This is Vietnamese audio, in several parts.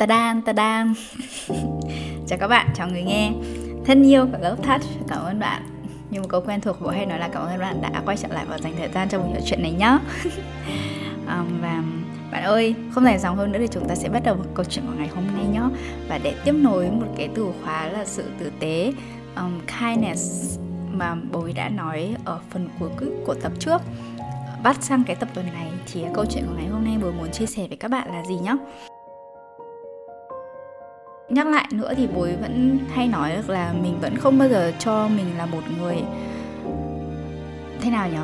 Ta đan, ta đan Chào các bạn, chào người nghe. Thân yêu và lớp touch, cảm ơn bạn. Như một câu quen thuộc, bố hay nói là cảm ơn bạn đã quay trở lại và dành thời gian cho buổi nói chuyện này nhé um, Và bạn ơi, không dài dòng hơn nữa thì chúng ta sẽ bắt đầu một câu chuyện của ngày hôm nay nhé Và để tiếp nối một cái từ khóa là sự tử tế um, Kindness mà bối đã nói ở phần cuối của tập trước. Bắt sang cái tập tuần này thì câu chuyện của ngày hôm nay bố muốn chia sẻ với các bạn là gì nhé nhắc lại nữa thì bối vẫn hay nói được là mình vẫn không bao giờ cho mình là một người thế nào nhỉ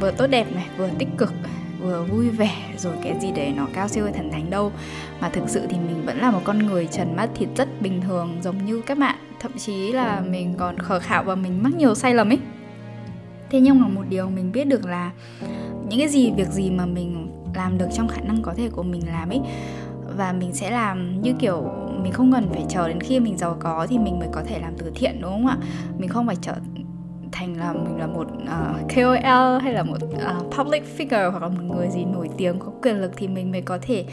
vừa tốt đẹp này, vừa tích cực, vừa vui vẻ, rồi cái gì đấy nó cao siêu thần thánh đâu. Mà thực sự thì mình vẫn là một con người trần mắt thịt rất bình thường, giống như các bạn. Thậm chí là mình còn khờ khạo và mình mắc nhiều sai lầm ấy. Thế nhưng mà một điều mình biết được là những cái gì, việc gì mà mình làm được trong khả năng có thể của mình làm ấy và mình sẽ làm như kiểu mình không cần phải chờ đến khi mình giàu có thì mình mới có thể làm từ thiện đúng không ạ? Mình không phải trở thành là mình là một ờ, uh, KOL hay là một uh, public figure hoặc là một người gì nổi tiếng có quyền lực thì mình mới có thể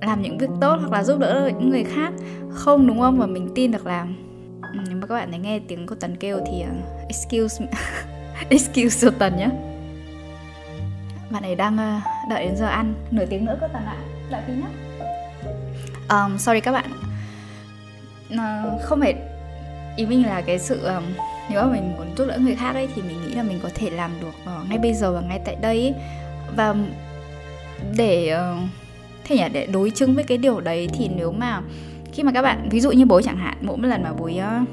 làm những việc tốt hoặc là giúp đỡ những người khác. Không đúng không? Và mình tin được là ừ, nếu mà các bạn ấy nghe tiếng của tần kêu thì uh, excuse me excuse cho tần nhé bạn ấy đang uh, đợi đến giờ ăn. Nửa tiếng nữa có tần ạ. Đợi tí nhé um, sorry các bạn uh, không phải ý mình là cái sự um, nếu mà mình muốn giúp đỡ người khác ấy thì mình nghĩ là mình có thể làm được uh, ngay bây giờ và ngay tại đây ấy. và để uh, thế nhỉ để đối chứng với cái điều đấy thì nếu mà khi mà các bạn ví dụ như bố chẳng hạn mỗi một lần mà bố uh,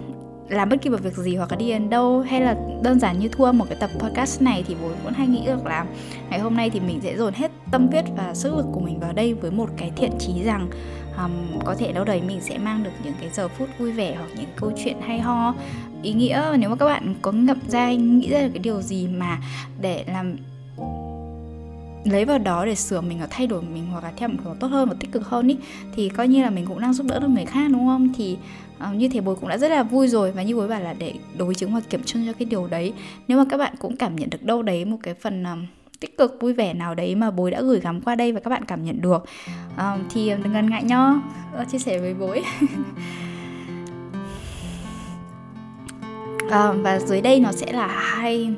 làm bất kỳ một việc gì hoặc là đi đến đâu hay là đơn giản như thua một cái tập podcast này thì bố vẫn hay nghĩ được là ngày hôm nay thì mình sẽ dồn hết tâm huyết và sức lực của mình vào đây với một cái thiện chí rằng um, có thể đâu đấy mình sẽ mang được những cái giờ phút vui vẻ hoặc những câu chuyện hay ho. Ý nghĩa nếu mà các bạn có ngậm ra nghĩ ra được cái điều gì mà để làm lấy vào đó để sửa mình và thay đổi mình hoặc là theo một hướng tốt hơn và tích cực hơn ý thì coi như là mình cũng đang giúp đỡ được người khác đúng không? Thì uh, như thế bồi cũng đã rất là vui rồi và như bố bảo là để đối chứng và kiểm chứng cho cái điều đấy. Nếu mà các bạn cũng cảm nhận được đâu đấy một cái phần uh, tích cực vui vẻ nào đấy mà bối đã gửi gắm qua đây và các bạn cảm nhận được. Um, thì đừng ngần ngại nhá. Ờ, chia sẻ với bối à, ờ, và dưới đây nó sẽ là hai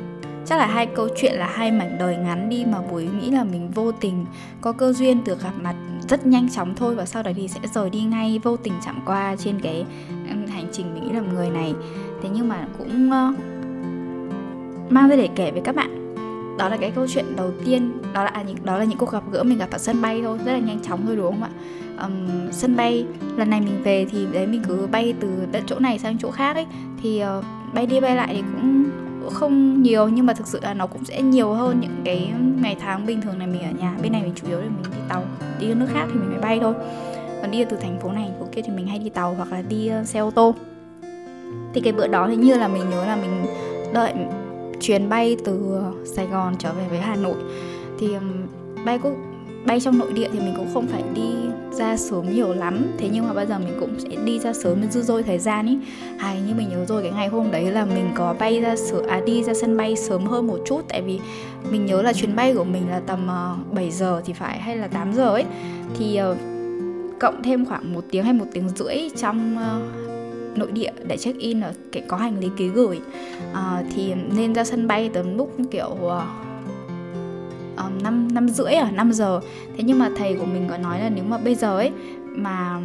chắc là hai câu chuyện là hai mảnh đời ngắn đi mà bối nghĩ là mình vô tình có cơ duyên được gặp mặt rất nhanh chóng thôi và sau đấy thì sẽ rời đi ngay vô tình chạm qua trên cái ừ, hành trình mình nghĩ là người này. Thế nhưng mà cũng uh, mang ra để kể với các bạn đó là cái câu chuyện đầu tiên đó là à, những đó là những cuộc gặp gỡ mình gặp ở sân bay thôi rất là nhanh chóng thôi đúng không ạ? Um, sân bay lần này mình về thì đấy mình cứ bay từ chỗ này sang chỗ khác ấy. Thì uh, bay đi bay lại thì cũng không nhiều nhưng mà thực sự là nó cũng sẽ nhiều hơn những cái ngày tháng bình thường này mình ở nhà. Bên này mình chủ yếu là mình đi tàu đi nước khác thì mình phải bay thôi. Còn đi từ thành phố này phố kia thì mình hay đi tàu hoặc là đi uh, xe ô tô. Thì cái bữa đó thì như là mình nhớ là mình đợi chuyến bay từ Sài Gòn trở về với Hà Nội. Thì bay cũng bay trong nội địa thì mình cũng không phải đi ra sớm nhiều lắm. Thế nhưng mà bây giờ mình cũng sẽ đi ra sớm để dư dôi thời gian ý. À, hay như mình nhớ rồi cái ngày hôm đấy là mình có bay ra sớm à đi ra sân bay sớm hơn một chút. Tại vì mình nhớ là chuyến bay của mình là tầm ờ, uh, 7 giờ thì phải hay là 8 giờ ấy. Thì uh, cộng thêm khoảng một tiếng hay một tiếng rưỡi trong uh, nội địa để check in ờ, ở cái có hành lý ký gửi. À, thì nên ra sân bay tầm lúc kiểu uh, năm năm rưỡi à năm giờ. Thế nhưng mà thầy của mình có nói là nếu mà bây giờ ấy mà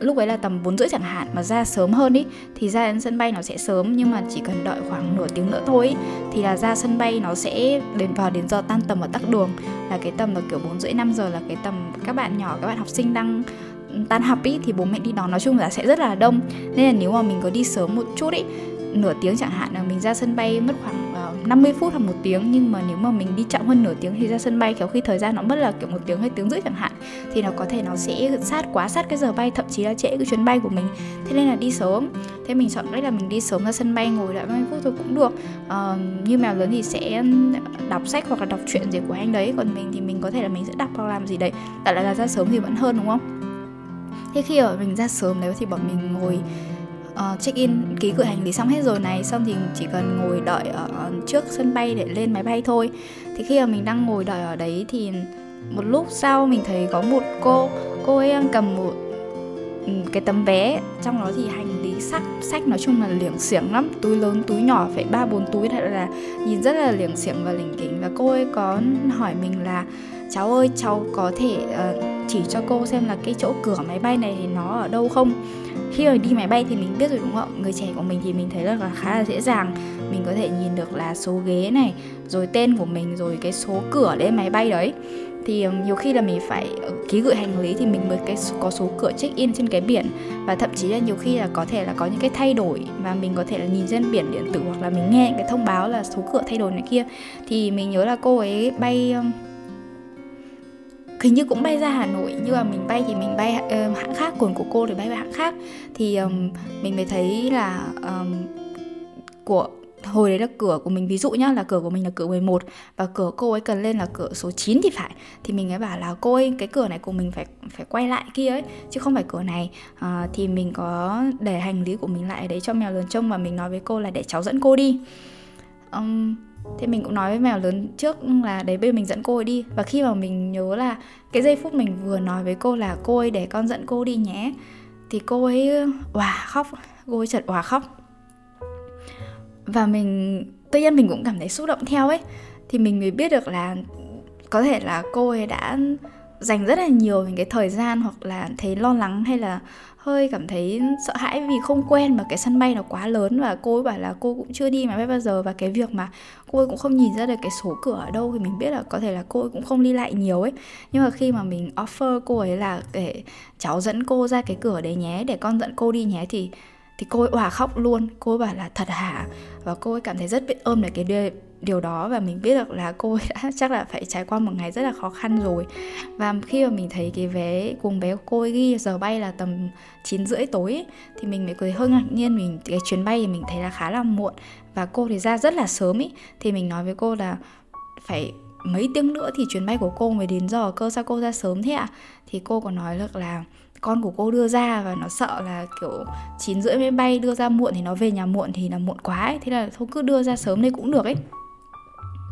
lúc ấy là tầm 4 rưỡi chẳng hạn mà ra sớm hơn ý thì ra đến sân bay nó sẽ sớm nhưng mà chỉ cần đợi khoảng nửa tiếng nữa thôi ý, thì là ra sân bay nó sẽ đến vào đến giờ tan tầm ở tắc đường. Là cái tầm là kiểu 4 rưỡi 5 giờ là cái tầm các bạn nhỏ các bạn học sinh đang tan học ý thì bố mẹ đi đón nói chung là sẽ rất là đông. Nên là nếu mà mình có đi sớm một chút ý nửa tiếng chẳng hạn là mình ra sân bay mất khoảng à, uh, 50 phút hoặc một tiếng. Nhưng mà nếu mà mình đi chậm hơn nửa tiếng thì ra sân bay kéo khi thời gian nó mất là kiểu một tiếng hay tiếng rưỡi chẳng hạn thì nó có thể nó sẽ sát quá sát cái giờ bay thậm chí là trễ cái chuyến bay của mình. Thế nên là đi sớm. Thế mình chọn cách là mình đi sớm ra sân bay ngồi đợi 30 phút thôi cũng được. Uh, như mèo lớn thì sẽ đọc sách hoặc là đọc truyện gì của anh đấy. Còn mình thì mình có thể là mình sẽ đọc hoặc làm gì đấy. Tại là ra sớm thì vẫn hơn đúng không? Thế khi ở mình ra sớm đấy thì bọn mình ngồi uh, check in ký gửi hành lý xong hết rồi này. Xong thì chỉ cần ngồi đợi ở ờ, trước sân bay để lên máy bay thôi. Thì khi mà mình đang ngồi đợi ở đấy thì một lúc sau mình thấy có một cô cô ấy đang cầm một ừ, cái tấm vé. Trong đó thì hành lý sách sách nói chung là liệng xiểng lắm. Túi lớn túi nhỏ phải ba bốn túi. Thật là nhìn rất là liệng xiểng và lỉnh kỉnh. Và cô ấy có hỏi mình là cháu ơi cháu có thể uh, chỉ cho cô xem là cái chỗ cửa máy bay này thì nó ở đâu không? Khi mà đi máy bay thì mình biết rồi đúng không? Người trẻ của mình thì mình thấy là khá là dễ dàng. Mình có thể nhìn được là số ghế này rồi tên của mình rồi cái số cửa lên máy bay đấy. Thì ờ, nhiều khi là mình phải ờ, ký gửi hành lý thì mình mới cái có số cửa check in trên cái biển. Và thậm chí là nhiều khi là có thể là có những cái thay đổi mà mình có thể là nhìn trên biển điện tử hoặc là mình nghe cái thông báo là số cửa thay đổi này kia. Thì mình nhớ là cô ấy bay hình như cũng bay ra Hà Nội nhưng mà mình bay thì mình bay uh, hãng khác còn của cô thì bay về hãng khác. Thì um, mình mới thấy là um, của hồi đấy là cửa của mình ví dụ nhá là cửa của mình là cửa 11 và cửa cô ấy cần lên là cửa số 9 thì phải. Thì mình ấy bảo là cô ơi cái cửa này của mình phải phải quay lại kia ấy chứ không phải cửa này. À, thì mình có để hành lý của mình lại đấy cho mèo lớn trông và mình nói với cô là để cháu dẫn cô đi. Um, thế mình cũng nói với mèo lớn trước là đấy, bây giờ mình dẫn cô ấy đi. Và khi mà mình nhớ là cái giây phút mình vừa nói với cô là cô ấy để con dẫn cô đi nhé. Thì cô ấy ờ, hòa khóc, cô ấy chợt hòa khóc. Và mình tự nhiên mình cũng cảm thấy xúc động theo ấy. Thì mình mới biết được là có thể là cô ấy đã dành rất là nhiều những cái thời gian hoặc là thấy lo lắng hay là hơi cảm thấy sợ hãi vì không quen mà cái sân bay nó quá lớn và cô ấy bảo là cô cũng chưa đi máy bay bao giờ và cái việc mà cô ấy cũng không nhìn ra được cái số cửa ở đâu thì mình biết là có thể là cô ấy cũng không đi lại nhiều ấy. Nhưng mà khi mà mình offer cô ấy là để cháu dẫn cô ra cái cửa đấy nhé, để con dẫn cô đi nhé thì thì cô ấy òa khóc luôn. Cô ấy bảo là thật hả? Và cô ấy cảm thấy rất biết ơn về cái điều đó và mình biết được là cô ấy đã chắc là phải trải qua một ngày rất là khó khăn rồi. Và khi mà mình thấy cái vé cùng vé của cô ấy ghi giờ bay là tầm 9 rưỡi tối ấy, thì mình mới cười hơi ngạc nhiên mình cái chuyến bay thì mình thấy là khá là muộn. Và cô thì ra rất là sớm ý thì mình nói với cô là phải mấy tiếng nữa thì chuyến bay của cô mới đến giờ cơ sao cô ra sớm thế ạ? À? thì cô có nói được là con của cô đưa ra và nó sợ là kiểu chín rưỡi mới bay đưa ra muộn thì nó về nhà muộn thì là muộn quá ấy. Thế là thôi cứ đưa ra sớm đây cũng được ấy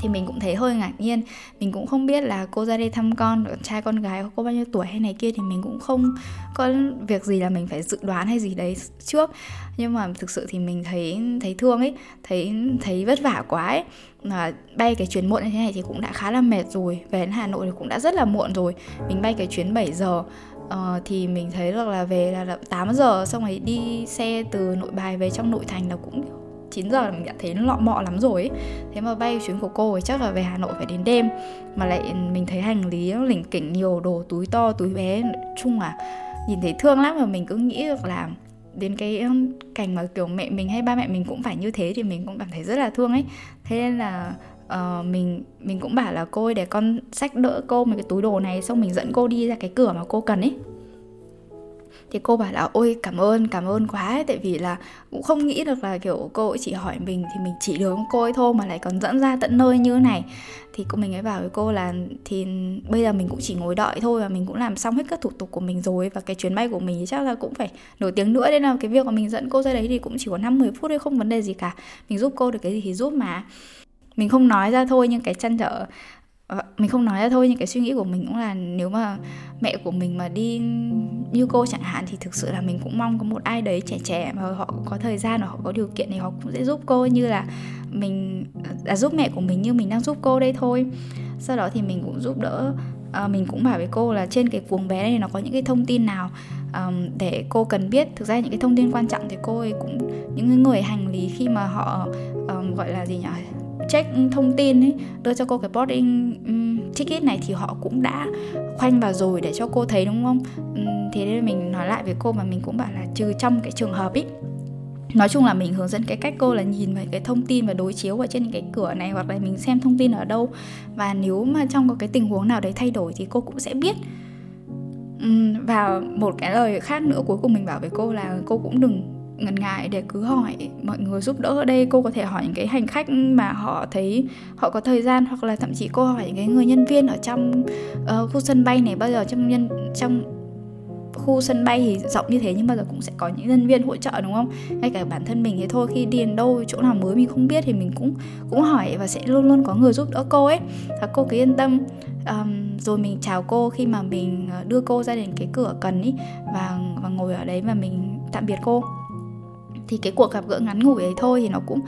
thì mình cũng thấy hơi ngạc nhiên. Mình cũng không biết là cô ra đây thăm con trai con gái có bao nhiêu tuổi hay này kia thì mình cũng không có việc gì là mình phải dự đoán hay gì đấy trước. Nhưng mà thực sự thì mình thấy thấy thương ấy thấy thấy vất vả quá ấy. Mà bay cái chuyến muộn như thế này thì cũng đã khá là mệt rồi về đến Hà Nội thì cũng đã rất là muộn rồi. Mình bay cái chuyến 7 giờ uh, thì mình thấy được là về là 8 giờ xong rồi đi xe từ nội bài về trong nội thành là cũng 9 giờ là mình đã thấy nó lọ mọ lắm rồi ấy. Thế mà bay chuyến của cô ấy chắc là về Hà Nội phải đến đêm. Mà lại mình thấy hành lý nó lỉnh kỉnh nhiều đồ túi to túi bé Nói chung là nhìn thấy thương lắm và mình cứ nghĩ được là đến cái cảnh mà kiểu mẹ mình hay ba mẹ mình cũng phải như thế thì mình cũng cảm thấy rất là thương ấy. Thế nên là uh, mình mình cũng bảo là cô ơi để con sách đỡ cô một cái túi đồ này xong mình dẫn cô đi ra cái cửa mà cô cần ấy thì cô bảo là ôi cảm ơn cảm ơn quá ấy, tại vì là cũng không nghĩ được là kiểu cô ấy chỉ hỏi mình thì mình chỉ đường cô ấy thôi mà lại còn dẫn ra tận nơi như thế này. Thì cô mình ấy bảo với cô là thì bây giờ mình cũng chỉ ngồi đợi thôi và mình cũng làm xong hết các thủ tục của mình rồi và cái chuyến bay của mình chắc là cũng phải nổi tiếng nữa. Nên là cái việc mà mình dẫn cô ra đấy thì cũng chỉ có năm 10 phút thôi không vấn đề gì cả. Mình giúp cô được cái gì thì giúp mà. Mình không nói ra thôi nhưng cái chăn trở Ờ, mình không nói ra thôi nhưng cái suy nghĩ của mình cũng là nếu mà mẹ của mình mà đi như cô chẳng hạn thì thực sự là mình cũng mong có một ai đấy trẻ trẻ mà họ có thời gian và họ có điều kiện thì họ cũng sẽ giúp cô như là mình là giúp mẹ của mình như mình đang giúp cô đây thôi. Sau đó thì mình cũng giúp đỡ à, mình cũng bảo với cô là trên cái cuồng bé này nó có những cái thông tin nào um, để cô cần biết. Thực ra những cái thông tin quan trọng thì cô ấy cũng những người hành lý khi mà họ um, gọi là gì nhỉ? Check thông tin ấy đưa cho cô cái boarding um, ticket này thì họ cũng đã khoanh vào rồi để cho cô thấy đúng không? Um, thế nên mình nói lại với cô mà mình cũng bảo là trừ trong cái trường hợp ấy. Nói chung là mình hướng dẫn cái cách cô là nhìn về cái thông tin và đối chiếu ở trên cái cửa này hoặc là mình xem thông tin ở đâu. Và nếu mà trong có cái tình huống nào đấy thay đổi thì cô cũng sẽ biết. Và một cái lời khác nữa cuối cùng mình bảo với cô là cô cũng đừng ngần ngại để cứ hỏi mọi người giúp đỡ ở đây cô có thể hỏi những cái hành khách mà họ thấy họ có thời gian hoặc là thậm chí cô hỏi những cái người nhân viên ở trong uh, khu sân bay này. Bao giờ trong nhân trong khu sân bay thì rộng như thế nhưng bao giờ cũng sẽ có những nhân viên hỗ trợ đúng không? Ngay cả bản thân mình thì thôi khi đi đến đâu chỗ nào mới mình không biết thì mình cũng cũng hỏi và sẽ luôn luôn có người giúp đỡ cô ấy. Và cô cứ yên tâm um, rồi mình chào cô khi mà mình ờ, đưa cô ra đến cái cửa cần ý và và ngồi ở đấy và mình tạm biệt cô thì cái cuộc gặp gỡ ngắn ngủi ấy thôi thì nó cũng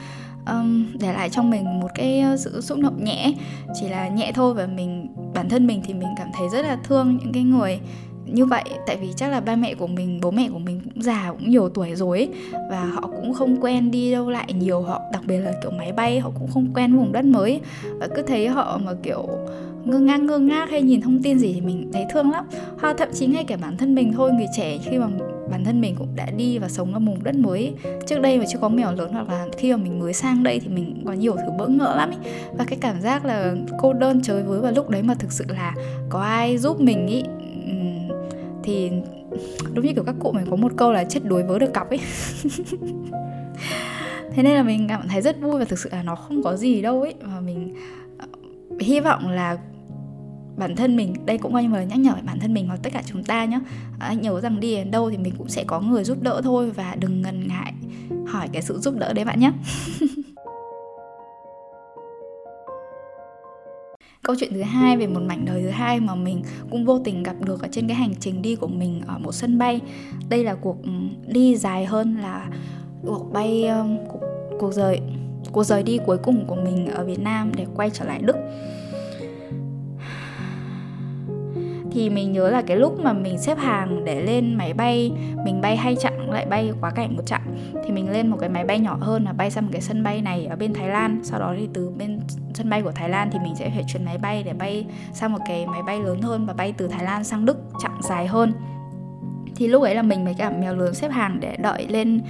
um, để lại trong mình một cái sự xúc động nhẹ. Chỉ là nhẹ thôi và mình bản thân mình thì mình cảm thấy rất là thương những cái người như vậy. Tại vì chắc là ba mẹ của mình bố mẹ của mình cũng già cũng nhiều tuổi rồi ấy, và họ cũng không quen đi đâu lại nhiều. Họ đặc biệt là kiểu máy bay họ cũng không quen vùng đất mới. Và cứ thấy họ mà kiểu ngơ ngác ngơ ngác hay nhìn thông tin gì thì mình thấy thương lắm. Hoặc thậm chí ngay cả bản thân mình thôi người trẻ khi mà bản thân mình cũng đã đi và sống ở vùng đất mới. Trước đây mà chưa có mèo lớn hoặc là khi mà mình mới sang đây thì mình có nhiều thứ bỡ ngỡ lắm ý. và cái cảm giác là cô đơn chơi với và lúc đấy mà thực sự là có ai giúp mình ý thì đúng như kiểu các cụ mình có một câu là chết đuối vớ được cọc ấy thế nên là mình cảm thấy rất vui và thực sự là nó không có gì đâu ấy và mình ờ, hy vọng là bản thân mình. Đây cũng quay như nhắc nhở bản thân mình hoặc tất cả chúng ta nhé à, nhớ rằng đi đến đâu thì mình cũng sẽ có người giúp đỡ thôi và đừng ngần ngại hỏi cái sự giúp đỡ đấy bạn nhé câu chuyện thứ hai về một mảnh đời thứ hai mà mình cũng vô tình gặp được ở trên cái hành trình đi của mình ở một sân bay. Đây là cuộc ừ, đi dài hơn là cuộc bay cuộc, cuộc rời cuộc rời đi cuối cùng của mình ở Việt Nam để quay trở lại Đức. Thì mình nhớ là cái lúc mà mình xếp hàng để lên máy bay, mình bay hai chặng lại bay quá cảnh một chặng, thì mình lên một cái máy bay nhỏ hơn là bay sang một cái sân bay này ở bên Thái Lan. Sau đó thì từ bên sân bay của Thái Lan thì mình sẽ phải chuyển máy bay để bay sang một cái máy bay lớn hơn và bay từ Thái Lan sang Đức, chặng dài hơn. Thì lúc ấy là mình mới cả mèo lớn xếp hàng để đợi lên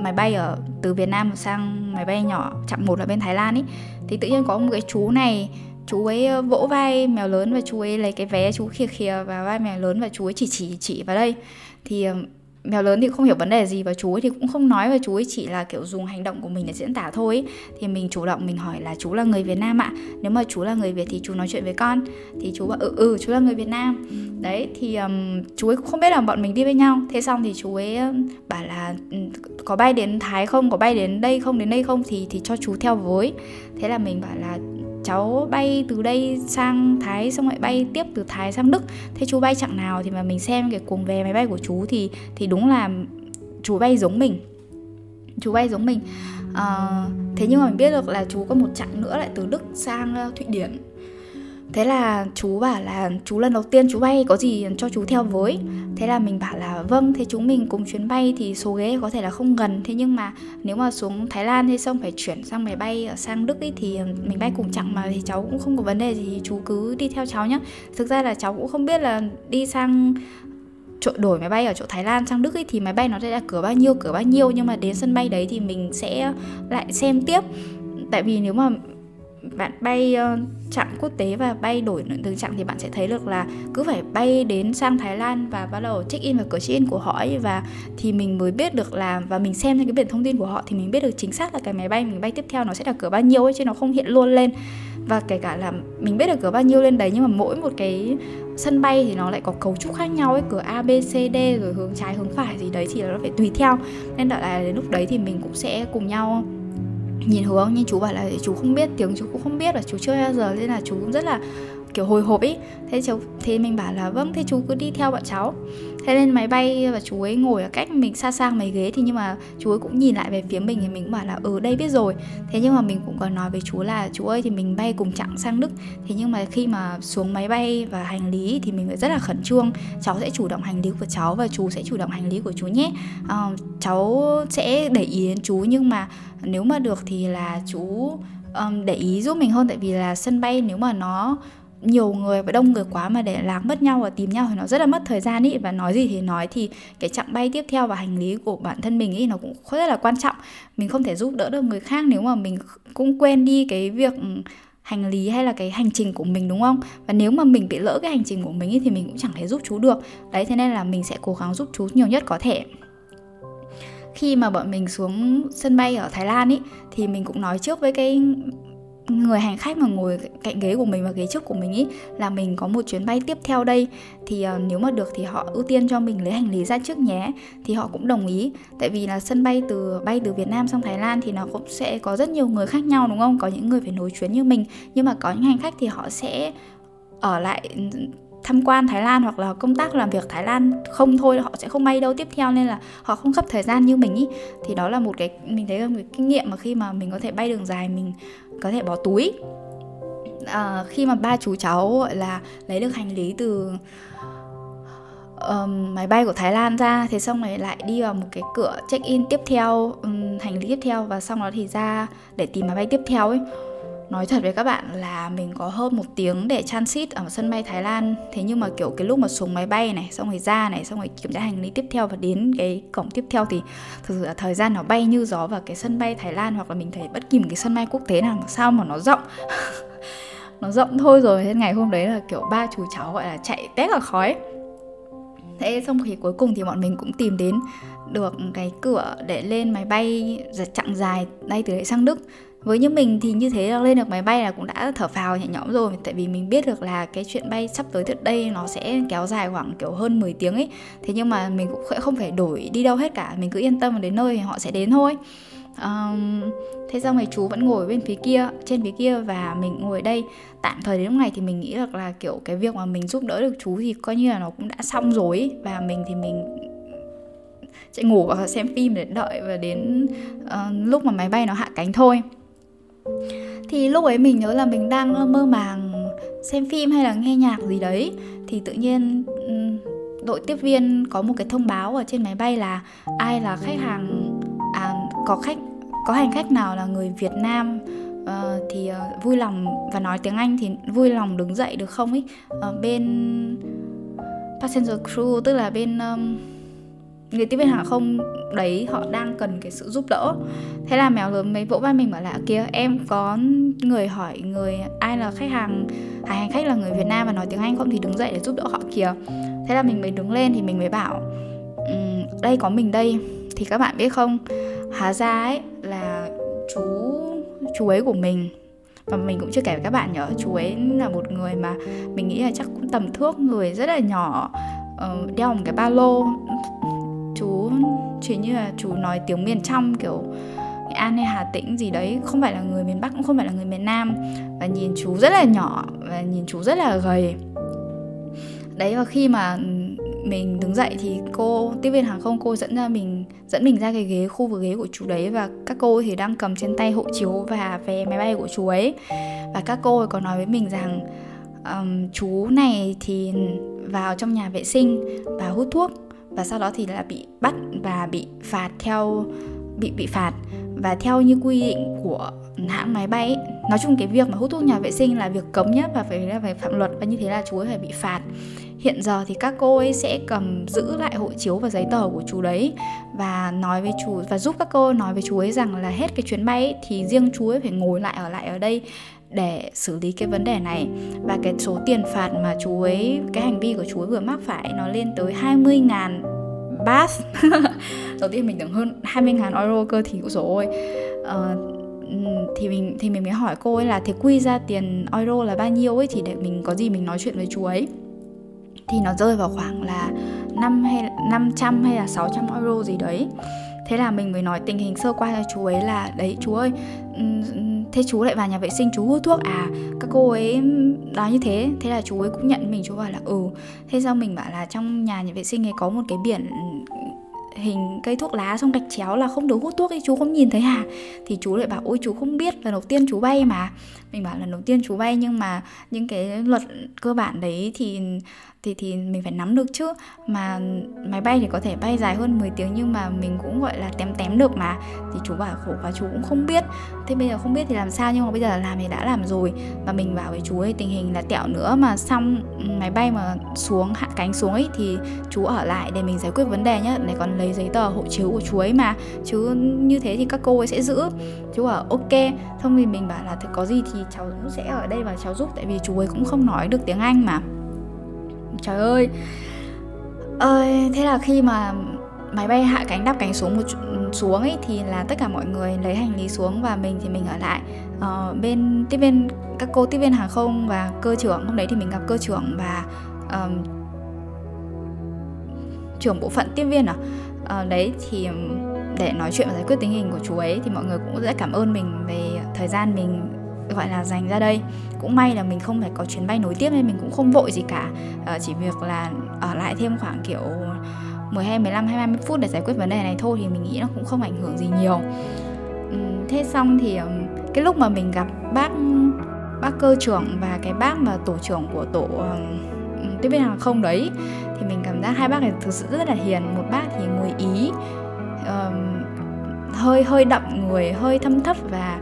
máy bay ở, từ Việt Nam sang máy bay nhỏ, chặng một ở bên Thái Lan ấy thì tự nhiên có một cái chú này chú ấy ờ, vỗ vai mèo lớn và chú ấy lấy cái vé chú khìa khìa vào vai mèo lớn và chú ấy chỉ chỉ chỉ vào đây. Thì ờ, mèo lớn thì không hiểu vấn đề gì và chú ấy thì cũng không nói và chú ấy chỉ là kiểu dùng hành động của mình để diễn tả thôi. Thì mình chủ động mình hỏi là chú là người Việt Nam ạ? Nếu mà chú là người Việt thì chú nói chuyện với con. Thì chú bảo ừ ừ chú là người Việt Nam. Đấy thì um, chú ấy cũng không biết là bọn mình đi với nhau. Thế xong thì chú ấy bảo là ừ, có bay đến Thái không? Có bay đến đây không? Đến đây không? Thì thì cho chú theo với. Thế là mình bảo là cháu bay từ đây sang Thái xong lại bay tiếp từ Thái sang Đức. Thế chú bay chặng nào thì mà mình xem cái cuồng vé máy bay của chú thì thì đúng là chú bay giống mình. Chú bay giống mình. À, thế nhưng mà mình biết được là chú có một chặng nữa lại từ Đức sang ờ, Thụy Điển thế là chú bảo là chú lần đầu tiên chú bay có gì cho chú theo với. Thế là mình bảo là vâng thế chúng mình cùng chuyến bay thì số ghế có thể là không gần. Thế nhưng mà nếu mà xuống thái lan hay xong phải chuyển sang máy bay sang đức ấy, thì ừ, mình bay cùng chặng mà thì cháu cũng không có vấn đề gì chú cứ đi theo cháu nhé thực ra là cháu cũng không biết là đi sang chỗ đổi máy bay ở chỗ Thái Lan sang Đức ấy thì máy bay nó sẽ là cửa bao nhiêu cửa bao nhiêu. Nhưng mà đến sân bay đấy thì mình sẽ lại xem tiếp. Tại vì nếu mà bạn bay uh, chặng quốc tế và bay đổi từng chặng thì bạn sẽ thấy được là cứ phải bay đến sang Thái Lan và bắt đầu check in vào cửa check in của họ ấy, và thì mình mới biết được là, và mình xem những cái biển thông tin của họ thì mình biết được chính xác là cái máy bay mình bay tiếp theo nó sẽ là cửa bao nhiêu ấy, chứ nó không hiện luôn lên. Và kể cả là mình biết được cửa bao nhiêu lên đấy, nhưng mà mỗi một cái sân bay thì nó lại có cấu trúc khác nhau ấy cửa A, B, C, D, rồi hướng trái, hướng phải gì đấy thì nó phải tùy theo. Nên đợi là đến lúc đấy thì mình cũng sẽ cùng nhau nhìn hướng, nhưng chú bảo là chú không biết, tiếng chú cũng không biết và chú chưa bao giờ, nên là chú cũng rất là kiểu hồi hộp ý. Thế cháu thế mình bảo là vâng thế chú cứ đi theo bọn cháu. Thế lên máy bay và chú ấy ngồi ở cách mình xa xa mấy ghế thì nhưng mà chú ấy cũng nhìn lại về phía mình thì mình cũng bảo là ừ đây biết rồi. Thế nhưng mà mình cũng còn nói với chú là chú ơi thì mình bay cùng chặng sang đức. Thế nhưng mà khi mà xuống máy bay và hành lý thì mình phải rất là khẩn trương. Cháu sẽ chủ động hành lý của cháu và chú sẽ chủ động hành lý của chú nhé. À, cháu sẽ để ý đến chú nhưng mà nếu mà được thì là chú um, để ý giúp mình hơn. Tại vì là sân bay nếu mà nó nhiều người và đông người quá mà để lạc mất nhau và tìm nhau thì nó rất là mất thời gian ý. Và nói gì thì nói thì cái chặng bay tiếp theo và hành lý của bản thân mình ý nó cũng rất là quan trọng. Mình không thể giúp đỡ được người khác nếu mà mình cũng quên đi cái việc ừ, hành lý hay là cái hành trình của mình đúng không? Và nếu mà mình bị lỡ cái hành trình của mình ý, thì mình cũng chẳng thể giúp chú được. Đấy thế nên là mình sẽ cố gắng giúp chú nhiều nhất có thể. Khi mà bọn mình xuống sân bay ở Thái Lan ý thì mình cũng nói trước với cái người hành khách mà ngồi cạnh ghế của mình và ghế trước của mình ý là mình có một chuyến bay tiếp theo đây. Thì uh, nếu mà được thì họ ưu tiên cho mình lấy hành lý ra trước nhé. Thì họ cũng đồng ý. Tại vì là sân bay từ bay từ Việt Nam sang Thái Lan thì nó cũng sẽ có rất nhiều người khác nhau đúng không? Có những người phải nối chuyến như mình. Nhưng mà có những hành khách thì họ sẽ ở lại ừ, tham quan Thái Lan hoặc là công tác làm việc Thái Lan không thôi họ sẽ không bay đâu tiếp theo nên là họ không gấp thời gian như mình ý. Thì đó là một cái mình thấy là một cái kinh nghiệm mà khi mà mình có thể bay đường dài mình có thể bỏ túi. À, khi mà ba chú cháu gọi là lấy được hành lý từ um, máy bay của Thái Lan ra thì xong rồi lại đi vào một cái cửa check in tiếp theo um, hành lý tiếp theo và xong đó thì ra để tìm máy bay tiếp theo ấy nói thật với các bạn là mình có hơn một tiếng để transit ở sân bay Thái Lan. Thế nhưng mà, kiểu, cái lúc mà xuống máy bay này, xong rồi ra này, xong rồi kiểm tra hành lý tiếp theo và đến cái cổng tiếp theo thì thực sự là thời gian nó bay như gió và cái sân bay Thái Lan hoặc là mình thấy bất kỳ một cái sân bay quốc tế nào sao mà nó rộng. Nó rộng thôi rồi thế ngày hôm đấy là, kiểu, ba chú cháu, gọi là, chạy tét là khói. Thế xong thì cuối cùng thì bọn mình cũng tìm đến được cái cửa để lên máy bay chặng dài đây từ đấy sang Đức với như mình thì như thế là lên được máy bay là cũng đã thở phào nhẹ nhõm rồi. Tại vì mình biết được là cái chuyện bay sắp tới từ đây nó sẽ kéo dài khoảng kiểu hơn 10 tiếng ấy. Thế nhưng mà mình cũng sẽ không phải đổi đi đâu hết cả. Mình cứ yên tâm đến nơi thì họ sẽ đến thôi. Um, thế xong rồi chú vẫn ngồi bên phía kia trên phía kia và mình ngồi đây. Tạm thời đến lúc này thì mình nghĩ được là kiểu cái việc mà mình giúp đỡ được chú thì coi như là nó cũng đã xong rồi và mình thì mình sẽ ngủ và xem phim để đợi và đến uh, lúc mà máy bay nó hạ cánh thôi thì lúc ấy mình nhớ là mình đang ờ, mơ màng xem phim hay là nghe nhạc gì đấy. Thì tự nhiên đội tiếp viên có một cái thông báo ở trên máy bay là ai là khách hàng à có khách có hành khách nào là người Việt Nam uh, thì uh, vui lòng và nói tiếng Anh thì vui lòng đứng dậy được không ấy? Uh, bên passenger crew tức là bên um, người tiếp viên hàng không đấy họ đang cần cái sự giúp đỡ. Thế là mèo lớn mấy vỗ vai mình bảo là kia em có người hỏi người ai là khách hàng hai hành khách là người Việt Nam và nói tiếng Anh không thì đứng dậy để giúp đỡ họ kìa. Thế là mình mới đứng lên thì mình mới bảo um, đây có mình đây. Thì các bạn biết không? Hóa ra ấy là chú chú ấy của mình và mình cũng chưa kể với các bạn nhớ chú ấy là một người mà mình nghĩ là chắc cũng tầm thước người rất là nhỏ uh, đeo một cái ba lô chỉ như là chú nói tiếng miền trong kiểu Nghệ An hay Hà Tĩnh gì đấy không phải là người miền Bắc cũng không phải là người miền Nam. Và nhìn chú rất là nhỏ và nhìn chú rất là gầy. Đấy và khi mà ừ, mình đứng dậy thì cô tiếp viên hàng không cô dẫn ra mình dẫn mình ra cái ghế khu vực ghế của chú đấy. Và các cô thì đang cầm trên tay hộ chiếu và vé máy bay của chú ấy. Và các cô có nói với mình rằng um, chú này thì vào trong nhà vệ sinh và hút thuốc và sau đó thì là bị bắt và bị phạt theo bị bị phạt. Và theo như quy định của hãng máy bay ấy, nói chung cái việc mà hút thuốc nhà vệ sinh là việc cấm nhất và phải là phải phạm luật. Và như thế là chú ấy phải bị phạt hiện giờ thì các cô ấy sẽ cầm giữ lại hộ chiếu và giấy tờ của chú đấy và nói với chú và giúp các cô nói với chú ấy rằng là hết cái chuyến bay ấy, thì riêng chú ấy phải ngồi lại ở lại ở đây để xử lý cái vấn đề này. Và cái số tiền phạt mà chú ấy cái hành vi của chú ấy vừa mắc phải nó lên tới 20 ngàn bath đầu tiên mình tưởng hơn 20 ngàn euro cơ thì cũng rồi uh, thì mình thì mình mới hỏi cô ấy là thế quy ra tiền euro là bao nhiêu ấy? Thì để mình có gì mình nói chuyện với chú ấy thì nó rơi vào khoảng là 5 hay 500 hay là 600 euro gì đấy. Thế là mình mới nói tình hình sơ qua cho chú ấy là, đấy, chú ơi thế chú lại vào nhà vệ sinh, chú hút thuốc à? Các cô ấy nói như thế. Thế là chú ấy cũng nhận mình, chú bảo là ừ. Thế sao mình bảo là trong nhà nhà vệ sinh ấy có một cái biển hình cây thuốc lá xong gạch chéo là không được hút thuốc ấy, chú không nhìn thấy hả? Thì chú lại bảo, ôi, chú không biết, lần đầu tiên chú bay mà mình bảo lần đầu tiên chú bay nhưng mà những cái luật cơ bản đấy thì thì thì mình phải nắm được chứ. Mà máy bay thì có thể bay dài hơn 10 tiếng, nhưng mà mình cũng gọi là tém tém được mà. Thì chú bảo khổ quá, chú cũng không biết. Thế bây giờ không biết thì làm sao, nhưng mà bây giờ làm thì đã làm rồi. Và mình bảo với chú ấy, tình hình là tẹo nữa mà xong ừ, máy bay mà xuống, hạ cánh xuống ấy, thì chú ở lại để mình giải quyết vấn đề nhá. Để còn lấy giấy tờ hộ chiếu của chú ấy mà. Chứ như thế thì các cô ấy sẽ giữ. Chú bảo, ok. Xong thì mình bảo là có gì thì cháu sẽ ở đây và cháu giúp tại vì chú ấy cũng không nói được tiếng anh mà. Trời ơi. Ơi thế là khi mà máy bay hạ cánh đáp cánh xuống một xuống ấy thì là tất cả mọi người lấy hành lý xuống và mình thì mình ở lại. Ờ, bên tiếp viên các cô tiếp viên hàng không và cơ trưởng hôm đấy thì mình gặp cơ trưởng và um, trưởng bộ phận tiếp viên à? Uh, đấy thì để nói chuyện và giải quyết tình hình của chú ấy thì mọi người cũng rất cảm ơn mình về thời gian mình gọi là dành ra đây. Cũng may là mình không phải có chuyến bay nối tiếp nên mình cũng không vội gì cả. À, chỉ việc là ở lại thêm khoảng kiểu 12, 15 20 phút để giải quyết vấn đề này thôi thì mình nghĩ nó cũng không ảnh hưởng gì nhiều. Thế xong thì cái lúc mà mình gặp bác bác cơ trưởng và cái bác mà tổ trưởng của tổ tiếp viên hàng không đấy thì mình cảm giác hai bác này thực sự rất là hiền. Một bác thì người ý um, hơi hơi đậm người hơi thâm thấp và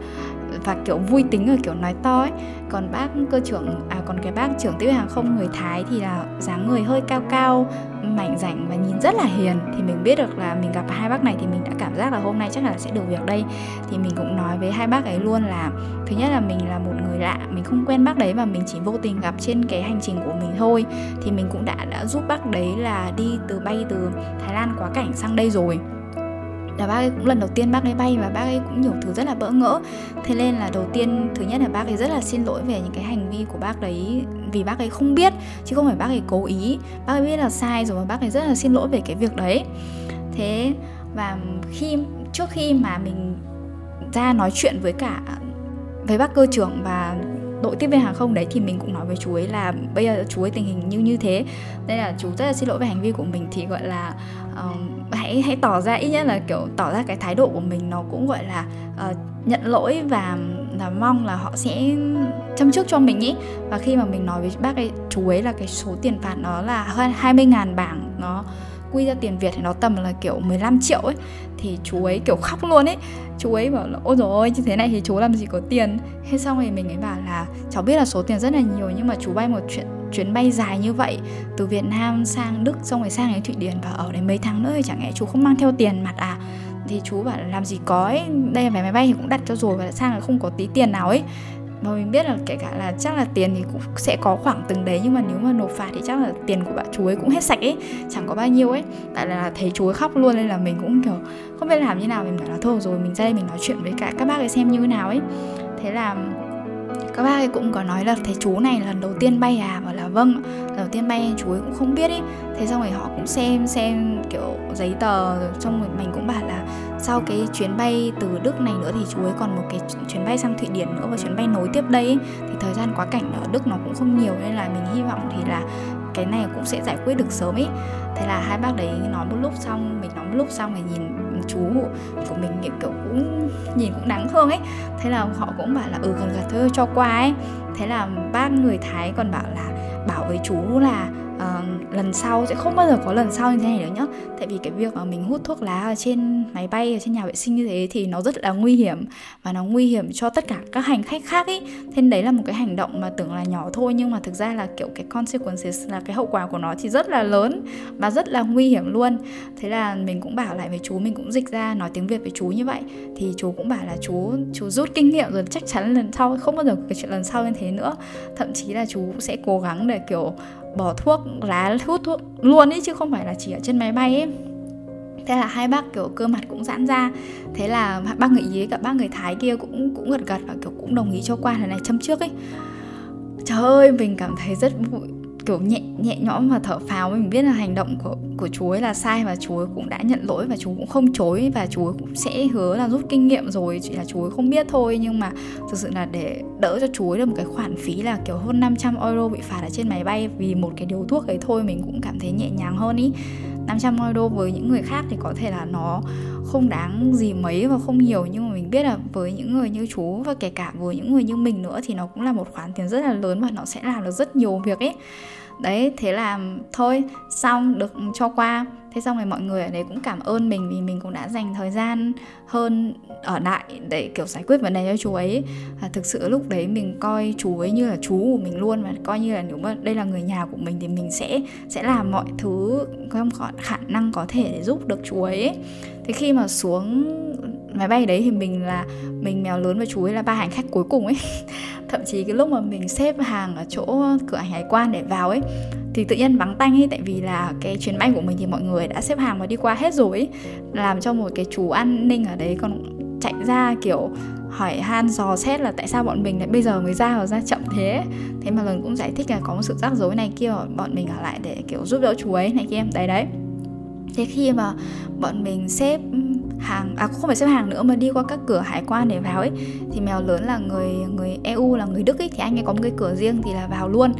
và kiểu vui tính ở kiểu nói to ấy. Còn bác cơ trưởng à còn cái bác trưởng tiếp hàng không người thái thì là dáng người hơi cao cao, mảnh rảnh và nhìn rất là hiền. Thì mình biết được là mình gặp hai bác này thì mình đã cảm giác là hôm nay chắc là sẽ được việc đây. Thì mình cũng nói với hai bác ấy luôn là, thứ nhất là mình là một người lạ, mình không quen bác đấy và mình chỉ vô tình gặp trên cái hành trình của mình thôi. Thì mình cũng đã đã giúp bác đấy là đi từ bay từ Thái Lan quá cảnh sang đây rồi là bác ấy cũng lần đầu tiên bác ấy bay và bác ấy cũng nhiều thứ rất là bỡ ngỡ. Thế nên là đầu tiên, thứ nhất là bác ấy rất là xin lỗi về những cái hành vi của bác đấy vì bác ấy không biết, chứ không phải bác ấy cố ý. Bác ấy biết là sai rồi và bác ấy rất là xin lỗi về cái việc đấy. Thế và khi, trước khi mà mình ra nói chuyện với cả, với bác cơ trưởng và đội tiếp viên hàng không đấy thì mình cũng nói với chú ấy là bây giờ chú ấy tình hình như như thế. Đây là chú rất là xin lỗi về hành vi của mình thì gọi là um, hãy hãy tỏ ra ít nhất là kiểu tỏ ra cái thái độ của mình nó cũng gọi là uh, nhận lỗi và là mong là họ sẽ chăm trước cho mình ý. Và khi mà mình nói với bác ấy chú ấy là cái số tiền phạt nó là hơn 20 ngàn bảng nó quy ra tiền Việt thì nó tầm là kiểu 15 triệu ấy. Thì chú ấy kiểu khóc luôn ấy. Chú ấy bảo là ôi rồi ôi như thế này thì chú làm gì có tiền. Thế xong rồi mình ấy bảo là cháu biết là số tiền rất là nhiều nhưng mà chú bay một chuyện chuyến bay dài như vậy, từ Việt Nam sang Đức, xong rồi sang đến Thụy Điển và ở đấy mấy tháng nữa thì chẳng lẽ chú không mang theo tiền mặt à? Thì chú bảo là làm gì có ấy, đây vé máy bay thì cũng đặt cho rồi và sang là không có tí tiền nào ấy. Mà mình biết là kể cả là chắc là tiền thì cũng sẽ có khoảng từng đấy, nhưng mà nếu mà nộp phạt thì chắc là tiền của bạn chú ấy cũng hết sạch ấy, chẳng có bao nhiêu ấy. Tại là thấy chú ấy khóc luôn nên là mình cũng kiểu không biết làm như nào. Mình bảo là thôi, rồi mình ra đây mình nói chuyện với cả các bác ấy xem như thế nào ấy. Thế là các bác ấy cũng có nói là thấy chú này lần đầu tiên bay à? Bảo là vâng lần đầu tiên bay chú ấy cũng không biết ý. Thế xong rồi họ cũng xem xem kiểu giấy tờ xong rồi mình cũng bảo là sau cái chuyến bay từ Đức này nữa thì chú ấy còn một cái chuyến bay sang Thụy Điển nữa và chuyến bay nối tiếp đây ý, thì thời gian quá cảnh ở Đức nó cũng không nhiều nên là mình hy vọng thì là cái này cũng sẽ giải quyết được sớm ấy, thế là hai bác đấy nói một lúc xong mình nói một lúc xong mình nhìn chú của mình kiểu cũng nhìn cũng đáng thương ấy. Thế là họ cũng bảo là ừ gần gật thôi cho qua ấy. Thế là bác người thái còn bảo là bảo với chú là uh, lần sau sẽ không bao giờ có lần sau như thế này nữa nhá. Tại vì cái việc mà mình hút thuốc lá ở trên máy bay ở trên nhà vệ sinh như thế thì nó rất là nguy hiểm và nó nguy hiểm cho tất cả các hành khách khác ý. Thế đấy là một cái hành động mà tưởng là nhỏ thôi nhưng mà thực ra là kiểu cái consequences là cái hậu quả của nó thì rất là lớn và rất là nguy hiểm luôn. Thế là mình cũng bảo lại với chú mình cũng dịch ra nói tiếng việt với chú như vậy. Thì chú cũng bảo là chú chú rút kinh nghiệm rồi chắc chắn lần sau không bao giờ có cái chuyện lần sau như thế nữa. Thậm chí là chú sẽ cố gắng để kiểu bỏ thuốc lá hút thuốc luôn ấy chứ không phải là chỉ ở trên máy bay ấy thế là hai bác, kiểu, cơ mặt cũng giãn ra. Thế là bác người ý cả bác người thái kia cũng cũng gật gật và, kiểu, cũng đồng ý cho qua lần này châm trước ấy trời ơi, mình cảm thấy rất vui kiểu nhẹ nhẹ nhõm và thở phào mình biết là hành động của của chú ấy là sai và chú ấy cũng đã nhận lỗi và chú cũng không chối và chú ấy cũng sẽ hứa là rút kinh nghiệm rồi. Chỉ là chú ấy không biết thôi, nhưng mà thực sự là để đỡ cho chú ấy được một cái khoản phí là kiểu hơn 500 euro bị phạt ở trên máy bay vì một cái điều thuốc ấy thôi, mình cũng cảm thấy nhẹ nhàng hơn ý. 500 euro với những người khác thì có thể là nó không đáng gì mấy và không nhiều, nhưng mà mình biết là với những người như chú và kể cả với những người như mình nữa thì nó cũng là một khoản tiền rất là lớn và nó sẽ làm được rất nhiều việc ấy. Đấy, thế là thôi, xong, được cho qua. Thế xong rồi mọi người ở đấy cũng cảm ơn mình vì mình cũng đã dành thời gian hơn ở lại để kiểu giải quyết vấn đề cho chú ấy. Và thực sự lúc đấy mình coi chú ấy như là chú của mình luôn và coi như là nếu mà đây là người nhà của mình thì mình sẽ sẽ làm mọi thứ, có khả năng có thể để giúp được chú ấy. Thế khi mà xuống máy bay đấy thì mình là mình mèo lớn và chú ấy là ba hành khách cuối cùng ấy. Thậm chí cái lúc mà mình xếp hàng ở chỗ cửa hải quan để vào ấy, thì tự nhiên vắng tanh ấy, tại vì là cái chuyến bay của mình thì mọi người đã xếp hàng và đi qua hết rồi ấy. Làm cho một cái chú an ninh ở đấy còn chạy ra kiểu hỏi han dò xét là tại sao bọn mình lại bây giờ mới ra và ra chậm thế thế mà lần cũng giải thích là có một sự rắc rối này kia, bọn mình ở lại để kiểu giúp đỡ chú ấy này kia. Đấy đấy thế khi mà bọn mình xếp hàng à không phải xếp hàng nữa mà đi qua các cửa hải quan để vào ấy thì mèo lớn là người người EU là người Đức ấy thì anh ấy có một cái cửa riêng thì là vào luôn.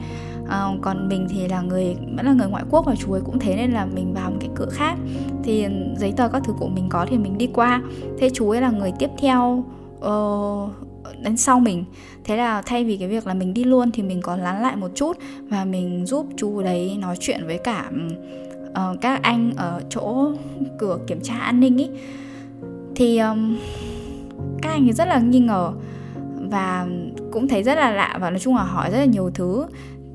À, còn mình thì là người vẫn là người ngoại quốc và chú ấy cũng thế nên là mình vào một cái cửa khác. Thì giấy tờ các thứ của mình có thì mình đi qua. Thế chú ấy là người tiếp theo uh, đến sau mình. Thế là thay vì cái việc là mình đi luôn thì mình có lán lại một chút và mình giúp chú đấy nói chuyện với cả uh, các anh ở chỗ cửa kiểm tra an ninh ý. Thì um, các anh ấy rất là nghi ngờ và cũng thấy rất là lạ và nói chung là hỏi rất là nhiều thứ.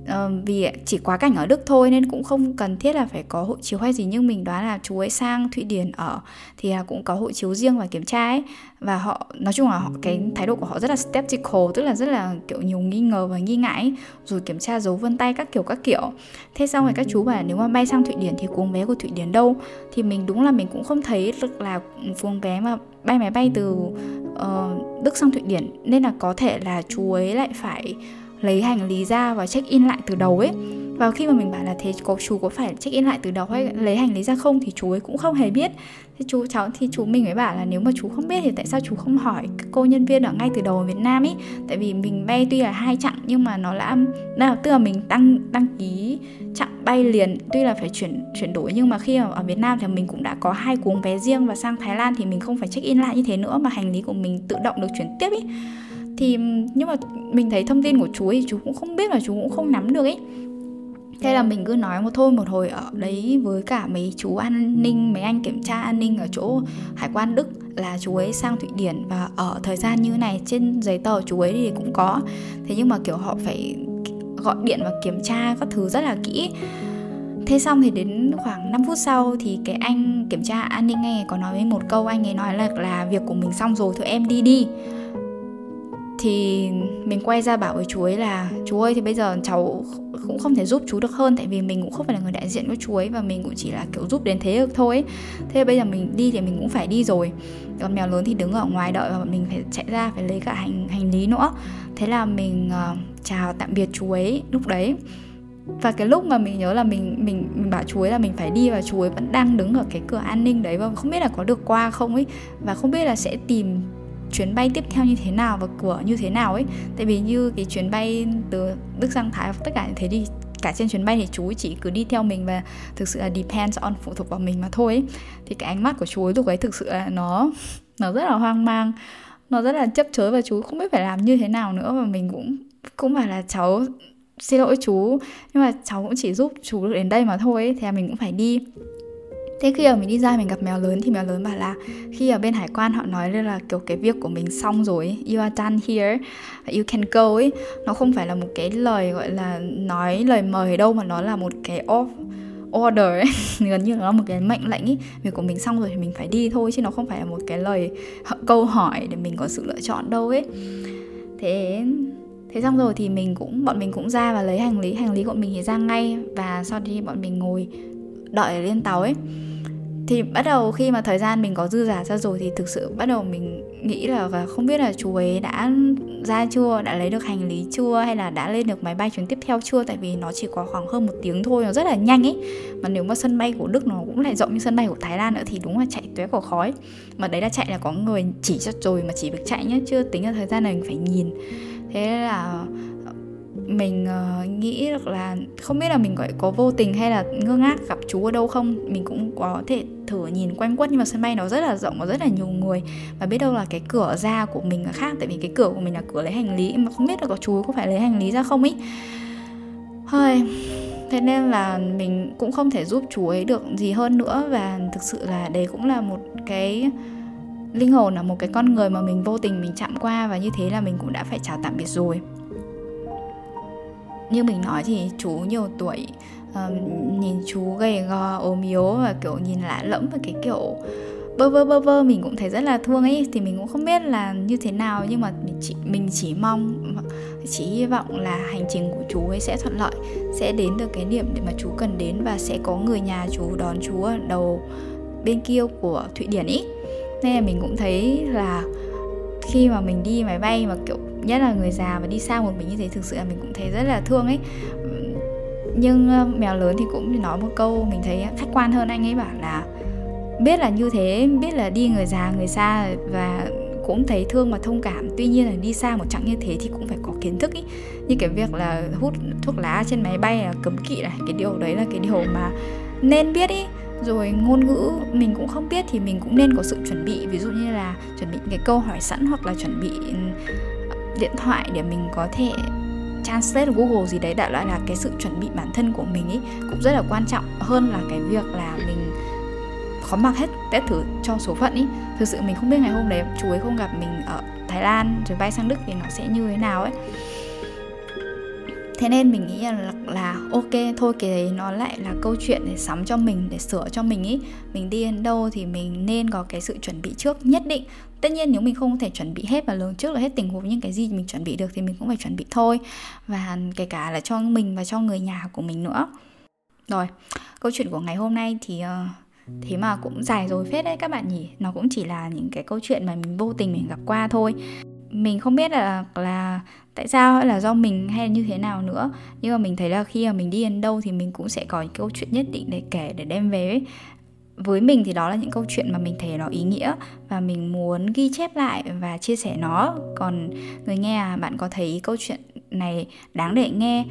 Ờ, vì chỉ quá cảnh ở Đức thôi nên cũng không cần thiết là phải có hộ chiếu hay gì nhưng mình đoán là chú ấy sang Thụy Điển ở thì à, cũng có hộ chiếu riêng và kiểm tra ấy và họ nói chung là họ cái thái độ của họ rất là skeptical tức là rất là kiểu nhiều nghi ngờ và nghi ngại ấy. rồi kiểm tra dấu vân tay các kiểu các kiểu thế xong rồi các chú bảo nếu mà bay sang Thụy Điển thì cuốn vé của Thụy Điển đâu thì mình đúng là mình cũng không thấy được là cuốn vé mà bay máy bay từ uh, Đức sang Thụy Điển nên là có thể là chú ấy lại phải lấy hành lý ra và check in lại từ đầu ấy. Và khi mà mình bảo là thế có chú có phải check in lại từ đầu hay lấy hành lý ra không? thì chú ấy cũng không hề biết. Thì chú cháu thì chú mình mới bảo là nếu mà chú không biết thì tại sao chú không hỏi cô nhân viên ở ngay từ đầu ở Việt Nam ấy? Tại vì mình bay tuy là hai chặng nhưng mà nó là nào tức là mình đăng đăng ký chặng bay liền tuy là phải chuyển chuyển đổi nhưng mà khi ở, ở Việt Nam thì mình cũng đã có hai cuốn vé riêng và sang Thái Lan thì mình không phải check in lại như thế nữa mà hành lý của mình tự động được chuyển tiếp ấy thì nhưng mà mình thấy thông tin của chú ấy chú cũng không biết và chú cũng không nắm được ấy. Thế là mình cứ nói một thôi một hồi ở đấy với cả mấy chú an ninh, mấy anh kiểm tra an ninh ở chỗ hải quan đức là chú ấy sang thụy điển và ở thời gian như này trên giấy tờ chú ấy thì cũng có. Thế nhưng mà, kiểu, họ phải gọi điện và kiểm tra các thứ rất là kỹ. Thế xong thì đến khoảng 5 phút sau thì cái anh kiểm tra an ninh nghe có nói với một câu, anh ấy nói là là việc của mình xong rồi, thôi em đi đi thì mình quay ra bảo với chú ấy là chú ơi thì bây giờ cháu cũng không thể giúp chú được hơn tại vì mình cũng không phải là người đại diện của chú ấy và mình cũng chỉ là kiểu giúp đến thế được thôi. Thế bây giờ mình đi thì mình cũng phải đi rồi. Còn mèo lớn thì đứng ở ngoài đợi và mình phải chạy ra phải lấy cả hành hành lý nữa. Thế là mình uh, chào tạm biệt chú ấy lúc đấy. Và cái lúc mà mình nhớ là mình mình mình bảo chú ấy là mình phải đi và chú ấy vẫn đang đứng ở cái cửa an ninh đấy và không biết là có được qua không ấy. Và không biết là sẽ tìm chuyến bay tiếp theo như thế nào và cửa như thế nào ấy tại vì như cái chuyến bay từ đức sang thái, tất cả như thế đi, cả trên chuyến bay thì chú chỉ cứ đi theo mình và thực sự là depends on phụ thuộc vào mình mà thôi ấy. thì cái ánh mắt của chú ấy lúc ấy thực sự là nó nó rất là hoang mang, nó rất là chấp chới và chú không biết phải làm như thế nào nữa và mình cũng cũng phải là cháu, xin lỗi chú, nhưng mà cháu cũng chỉ giúp chú được đến đây mà thôi ấy. thì là mình cũng phải đi Thế khi mà mình đi ra mình gặp mèo lớn thì mèo lớn bảo là khi ở bên hải quan họ nói là kiểu cái việc của mình xong rồi, you are done here, you can go ấy, nó không phải là một cái lời gọi là nói lời mời đâu mà nó là một cái off order ấy. Gần như là một cái mệnh lệnh ấy. Việc của mình xong rồi thì mình phải đi thôi chứ nó không phải là một cái lời câu hỏi để mình có sự lựa chọn đâu ấy. Thế thế xong rồi thì mình cũng bọn mình cũng ra và lấy hành lý. Hành lý của mình thì ra ngay và sau đó bọn mình ngồi đợi lên tàu ấy thì bắt đầu khi mà thời gian mình có dư giả ra rồi thì thực sự bắt đầu mình nghĩ là và không biết là chú ấy đã ra chưa đã lấy được hành lý chưa hay là đã lên được máy bay chuyến tiếp theo chưa? Tại vì nó chỉ có khoảng hơn một tiếng thôi nó rất là nhanh ấy. Mà nếu mà sân bay của đức nó cũng lại rộng như sân bay của thái lan nữa thì đúng là chạy tuế của khói mà đấy là chạy là có người chỉ cho rồi mà chỉ việc chạy nhá chưa tính là thời gian này mình phải nhìn. Thế là mình uh, nghĩ được là không biết là mình gọi có vô tình hay là ngơ ngác gặp chú ở đâu không. Mình cũng có thể thử, nhìn quanh quất nhưng mà sân bay nó rất là rộng và rất là nhiều người. Và biết đâu là cái cửa ra của mình là khác, tại vì cái cửa của mình là cửa lấy hành lý mà không biết là có chú có phải lấy hành lý ra không ý. Hơi, thế nên là mình cũng không thể giúp chú ấy được gì hơn nữa và thực sự là đấy cũng là một cái linh hồn là một cái con người mà mình vô tình mình chạm qua và như thế là mình cũng đã phải chào tạm biệt rồi. Như mình nói thì chú nhiều tuổi um, nhìn chú gầy gò ốm yếu và kiểu nhìn lạ lẫm và cái kiểu bơ vơ bơ vơ mình cũng thấy rất là thương ấy. Thì mình cũng không biết là như thế nào nhưng mà mình chỉ mình chỉ mong chỉ hy vọng là hành trình của chú ấy sẽ thuận lợi sẽ đến được cái điểm để mà chú cần đến và sẽ có người nhà chú đón chú ở đầu bên kia của thụy điển ý. Nên là mình cũng thấy là khi mà mình đi máy bay mà kiểu nhất là người già và đi xa một mình như thế thực sự là mình cũng thấy rất là thương ấy nhưng ờ, mèo lớn thì cũng nói một câu mình thấy khách quan hơn anh ấy bảo là biết là như thế, biết là đi người già, người xa và cũng thấy thương và thông cảm. Tuy nhiên là đi xa một chặng như thế thì cũng phải có kiến thức ý. Như cái việc là hút thuốc lá trên máy bay là cấm kỵ này, cái điều đấy là cái điều mà nên biết ý. Rồi ngôn ngữ mình cũng không biết thì mình cũng nên có sự chuẩn bị. Ví dụ như là chuẩn bị cái câu hỏi sẵn hoặc là chuẩn bị ừ, điện thoại để mình có thể translate Google gì đấy đại loại là cái sự chuẩn bị bản thân của mình ấy cũng rất là quan trọng. Hơn là cái việc là mình khó mặc hết test thử cho số phận ý. Thực sự mình không biết ngày hôm đấy chú ấy không gặp mình ở Thái Lan rồi bay sang Đức thì nó sẽ như thế nào ấy thế nên mình nghĩ là, là ok thôi cái đấy nó lại là câu chuyện để sắm cho mình để sửa cho mình ý. Mình đi đến đâu thì mình nên có cái sự chuẩn bị trước nhất định. Tất nhiên nếu mình không thể chuẩn bị hết và lường trước là hết tình huống những cái gì mình chuẩn bị được thì mình cũng phải chuẩn bị thôi. Và kể cả là cho mình và cho người nhà của mình nữa. Rồi câu chuyện của ngày hôm nay thì uh, thế mà cũng dài rồi phết đấy các bạn nhỉ. Nó cũng chỉ là những cái câu chuyện mà mình vô tình mình gặp qua thôi mình không biết là là tại sao hay là do mình hay là như thế nào nữa. Nhưng mà mình thấy là khi mà mình đi đến đâu thì mình cũng sẽ có những câu chuyện nhất định để kể, để đem về ấy. với mình thì đó là những câu chuyện mà mình thấy nó ý nghĩa và mình muốn ghi chép lại và chia sẻ nó. Còn người nghe à bạn có thấy câu chuyện này đáng để nghe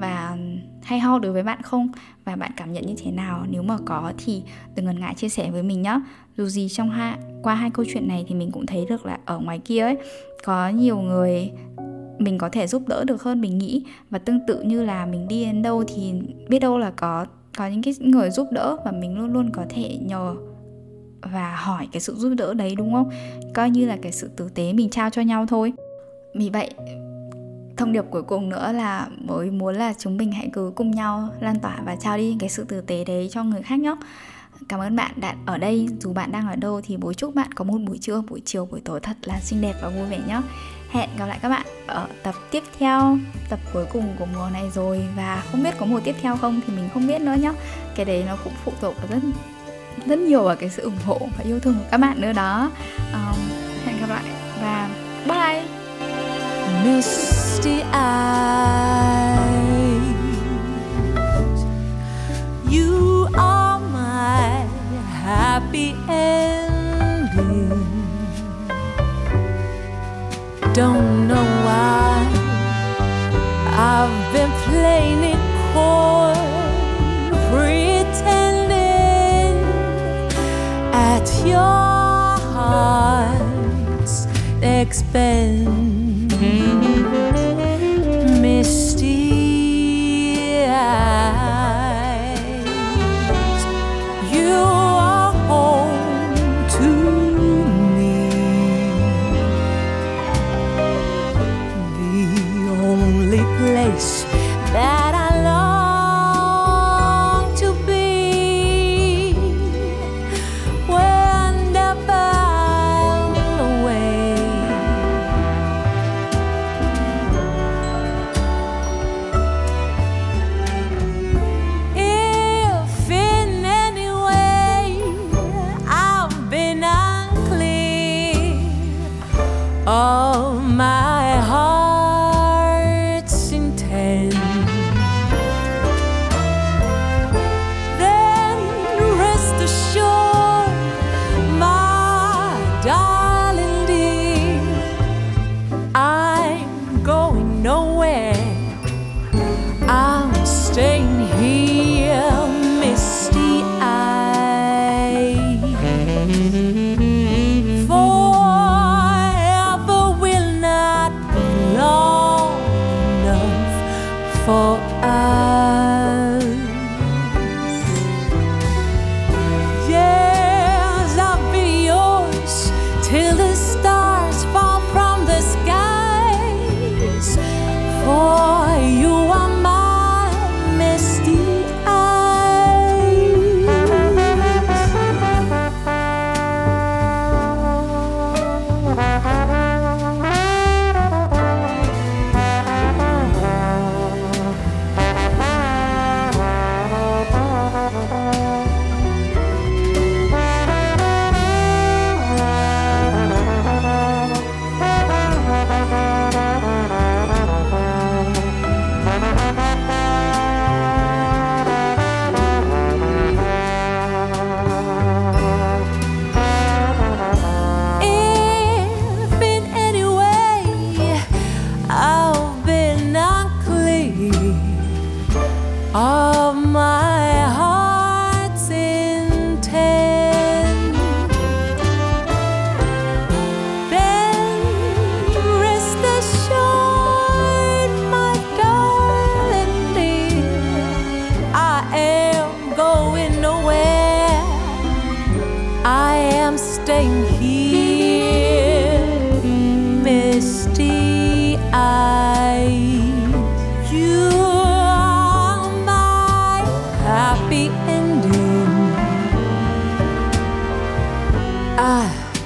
và hay ho đối với bạn không? Và bạn cảm nhận như thế nào? Nếu mà có thì đừng ngần ngại chia sẻ với mình nhé dù gì trong hai qua hai câu chuyện này thì mình cũng thấy được là ở ngoài kia ấy có nhiều người mình có thể giúp đỡ được hơn mình nghĩ. Và tương tự như là mình đi đến đâu thì biết đâu là có có những cái người giúp đỡ và mình luôn luôn có thể nhờ và hỏi cái sự giúp đỡ đấy đúng không? Coi như là cái sự tử tế mình trao cho nhau thôi. Vì vậy thông điệp cuối cùng nữa là mới muốn là chúng mình hãy cứ cùng nhau lan tỏa và trao đi cái sự tử tế đấy cho người khác nhé Cảm ơn bạn đã ở đây. Dù bạn đang ở đâu thì bố chúc bạn có một buổi trưa, buổi chiều, buổi tối thật là xinh đẹp và vui vẻ nhé. Hẹn gặp lại các bạn ở tập tiếp theo Tập cuối cùng của mùa này rồi. Và không biết có mùa tiếp theo không thì mình không biết nữa nhé. Cái đấy nó cũng phụ thuộc vào rất rất nhiều vào cái sự ủng hộ và yêu thương của các bạn nữa đó. Um, Hẹn gặp lại và bye. Misty eyes. Happy ending. Don't know why I've been playing it coy Pretending at your heart's expense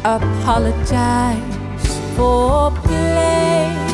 apologize for playing